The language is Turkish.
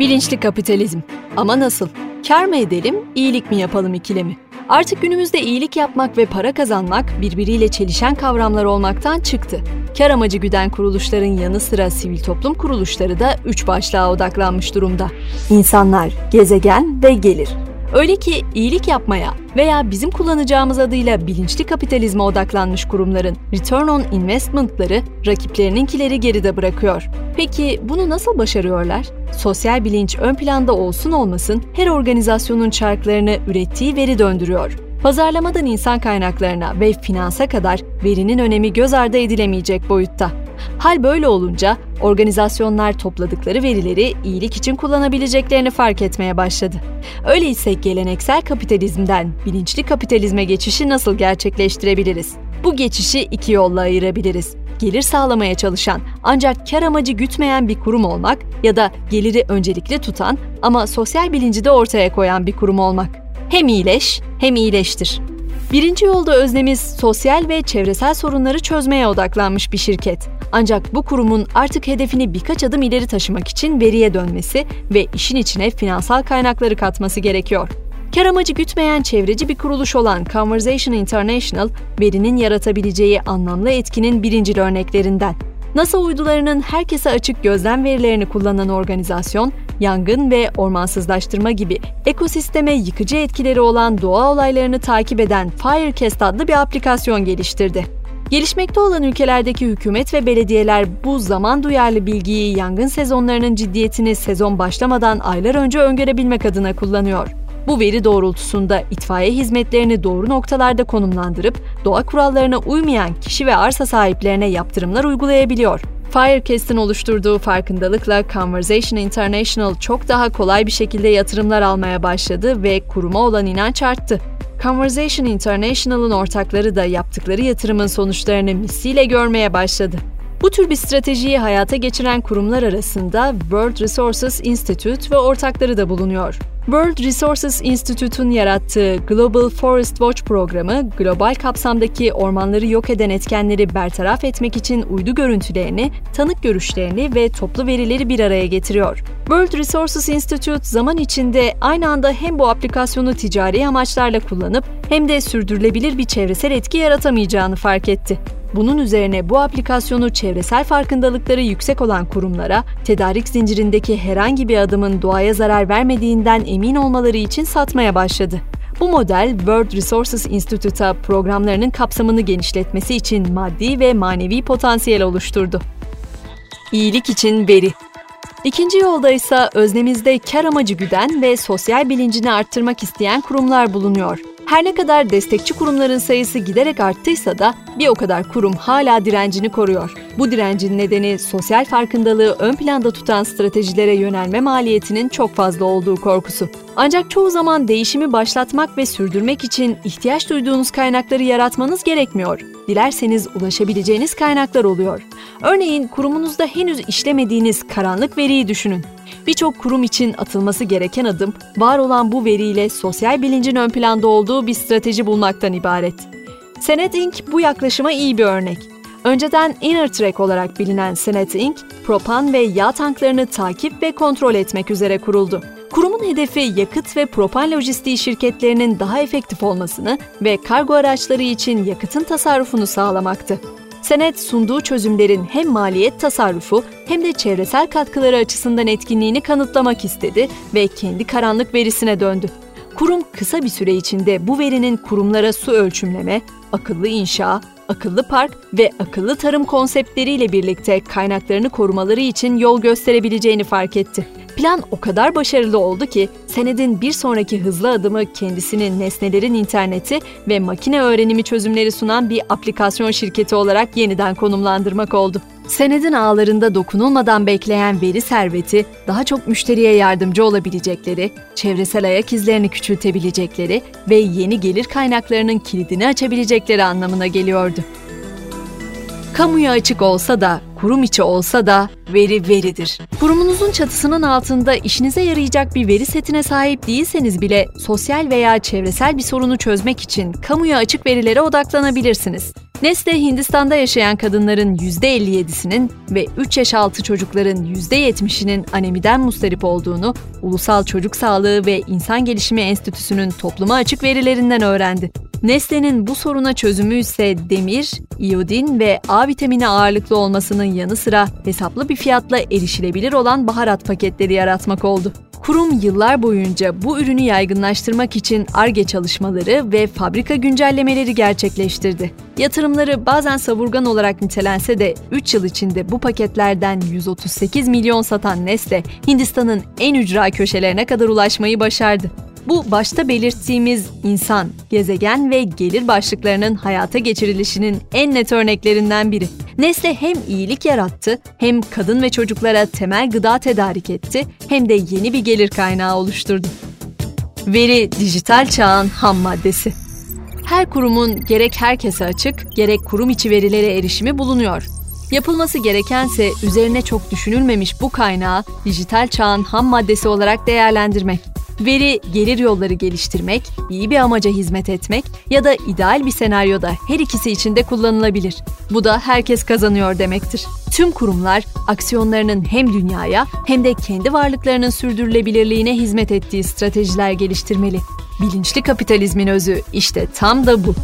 Bilinçli kapitalizm. Ama nasıl? Kar mı edelim, iyilik mi yapalım ikilemi? Artık günümüzde iyilik yapmak ve para kazanmak birbiriyle çelişen kavramlar olmaktan çıktı. Kar amacı güden kuruluşların yanı sıra sivil toplum kuruluşları da üç başlığa odaklanmış durumda. İnsanlar, gezegen ve gelir. Öyle ki iyilik yapmaya veya bizim kullanacağımız adıyla bilinçli kapitalizme odaklanmış kurumların return on investment'ları rakiplerininkileri geride bırakıyor. Peki bunu nasıl başarıyorlar? Sosyal bilinç ön planda olsun olmasın her organizasyonun çarklarını ürettiği veri döndürüyor. Pazarlamadan insan kaynaklarına ve finansa kadar verinin önemi göz ardı edilemeyecek boyutta. Hal böyle olunca organizasyonlar topladıkları verileri iyilik için kullanabileceklerini fark etmeye başladı. Öyleyse geleneksel kapitalizmden bilinçli kapitalizme geçişi nasıl gerçekleştirebiliriz? Bu geçişi iki yolla ayırabiliriz. Gelir sağlamaya çalışan ancak kar amacı gütmeyen bir kurum olmak ya da geliri öncelikli tutan ama sosyal bilinci de ortaya koyan bir kurum olmak. Hem iyileş hem iyileştir. Birinci yolda öznemiz sosyal ve çevresel sorunları çözmeye odaklanmış bir şirket. Ancak bu kurumun artık hedefini birkaç adım ileri taşımak için veriye dönmesi ve işin içine finansal kaynakları katması gerekiyor. Kar amacı gütmeyen çevreci bir kuruluş olan Conversation International, verinin yaratabileceği anlamlı etkinin birinci örneklerinden. NASA uydularının herkese açık gözlem verilerini kullanan organizasyon, yangın ve ormansızlaştırma gibi ekosisteme yıkıcı etkileri olan doğa olaylarını takip eden Firecast adlı bir aplikasyon geliştirdi. Gelişmekte olan ülkelerdeki hükümet ve belediyeler bu zaman duyarlı bilgiyi yangın sezonlarının ciddiyetini sezon başlamadan aylar önce öngörebilmek adına kullanıyor. Bu veri doğrultusunda itfaiye hizmetlerini doğru noktalarda konumlandırıp doğa kurallarına uymayan kişi ve arsa sahiplerine yaptırımlar uygulayabiliyor. Firecast'in oluşturduğu farkındalıkla Conversation International çok daha kolay bir şekilde yatırımlar almaya başladı ve kuruma olan inanç arttı. Conversation International'ın ortakları da yaptıkları yatırımın sonuçlarını misliyle görmeye başladı. Bu tür bir stratejiyi hayata geçiren kurumlar arasında World Resources Institute ve ortakları da bulunuyor. World Resources Institute'un yarattığı Global Forest Watch programı, global kapsamdaki ormanları yok eden etkenleri bertaraf etmek için uydu görüntülerini, tanık görüşlerini ve toplu verileri bir araya getiriyor. World Resources Institute zaman içinde aynı anda hem bu aplikasyonu ticari amaçlarla kullanıp hem de sürdürülebilir bir çevresel etki yaratamayacağını fark etti. Bunun üzerine bu aplikasyonu çevresel farkındalıkları yüksek olan kurumlara, tedarik zincirindeki herhangi bir adımın doğaya zarar vermediğinden emin olmaları için satmaya başladı. Bu model World Resources Institute'a programlarının kapsamını genişletmesi için maddi ve manevi potansiyel oluşturdu. İyilik için veri İkinci yolda ise öznemizde kar amacı güden ve sosyal bilincini arttırmak isteyen kurumlar bulunuyor. Her ne kadar destekçi kurumların sayısı giderek arttıysa da bir o kadar kurum hala direncini koruyor. Bu direncin nedeni sosyal farkındalığı ön planda tutan stratejilere yönelme maliyetinin çok fazla olduğu korkusu. Ancak çoğu zaman değişimi başlatmak ve sürdürmek için ihtiyaç duyduğunuz kaynakları yaratmanız gerekmiyor. Dilerseniz ulaşabileceğiniz kaynaklar oluyor. Örneğin kurumunuzda henüz işlemediğiniz karanlık veriyi düşünün. Birçok kurum için atılması gereken adım, var olan bu veriyle sosyal bilincin ön planda olduğu bir strateji bulmaktan ibaret. Senet Inc. bu yaklaşıma iyi bir örnek. Önceden Inner Track olarak bilinen Senet Inc., propan ve yağ tanklarını takip ve kontrol etmek üzere kuruldu. Kurumun hedefi yakıt ve propan lojistiği şirketlerinin daha efektif olmasını ve kargo araçları için yakıtın tasarrufunu sağlamaktı. Senet sunduğu çözümlerin hem maliyet tasarrufu hem de çevresel katkıları açısından etkinliğini kanıtlamak istedi ve kendi karanlık verisine döndü. Kurum kısa bir süre içinde bu verinin kurumlara su ölçümleme, akıllı inşa, akıllı park ve akıllı tarım konseptleriyle birlikte kaynaklarını korumaları için yol gösterebileceğini fark etti. Plan o kadar başarılı oldu ki senedin bir sonraki hızlı adımı kendisini nesnelerin interneti ve makine öğrenimi çözümleri sunan bir aplikasyon şirketi olarak yeniden konumlandırmak oldu. Senedin ağlarında dokunulmadan bekleyen veri serveti, daha çok müşteriye yardımcı olabilecekleri, çevresel ayak izlerini küçültebilecekleri ve yeni gelir kaynaklarının kilidini açabilecekleri anlamına geliyordu. Kamuya açık olsa da, kurum içi olsa da veri veridir. Kurumunuzun çatısının altında işinize yarayacak bir veri setine sahip değilseniz bile sosyal veya çevresel bir sorunu çözmek için kamuya açık verilere odaklanabilirsiniz. Nestle Hindistan'da yaşayan kadınların %57'sinin ve 3 yaş altı çocukların %70'inin anemiden mustarip olduğunu Ulusal Çocuk Sağlığı ve İnsan Gelişimi Enstitüsü'nün topluma açık verilerinden öğrendi. Nestle'nin bu soruna çözümü ise demir, iodin ve A vitamini ağırlıklı olmasının yanı sıra hesaplı bir fiyatla erişilebilir olan baharat paketleri yaratmak oldu. Kurum yıllar boyunca bu ürünü yaygınlaştırmak için ARGE çalışmaları ve fabrika güncellemeleri gerçekleştirdi. Yatırımları bazen savurgan olarak nitelense de 3 yıl içinde bu paketlerden 138 milyon satan Nestle, Hindistan'ın en ücra köşelerine kadar ulaşmayı başardı. Bu başta belirttiğimiz insan, gezegen ve gelir başlıklarının hayata geçirilişinin en net örneklerinden biri. Nesle hem iyilik yarattı, hem kadın ve çocuklara temel gıda tedarik etti, hem de yeni bir gelir kaynağı oluşturdu. Veri dijital çağın ham maddesi. Her kurumun gerek herkese açık, gerek kurum içi verilere erişimi bulunuyor. Yapılması gerekense üzerine çok düşünülmemiş bu kaynağı dijital çağın ham maddesi olarak değerlendirmek. Veri gelir yolları geliştirmek, iyi bir amaca hizmet etmek ya da ideal bir senaryoda her ikisi için de kullanılabilir. Bu da herkes kazanıyor demektir. Tüm kurumlar aksiyonlarının hem dünyaya hem de kendi varlıklarının sürdürülebilirliğine hizmet ettiği stratejiler geliştirmeli. Bilinçli kapitalizmin özü işte tam da bu.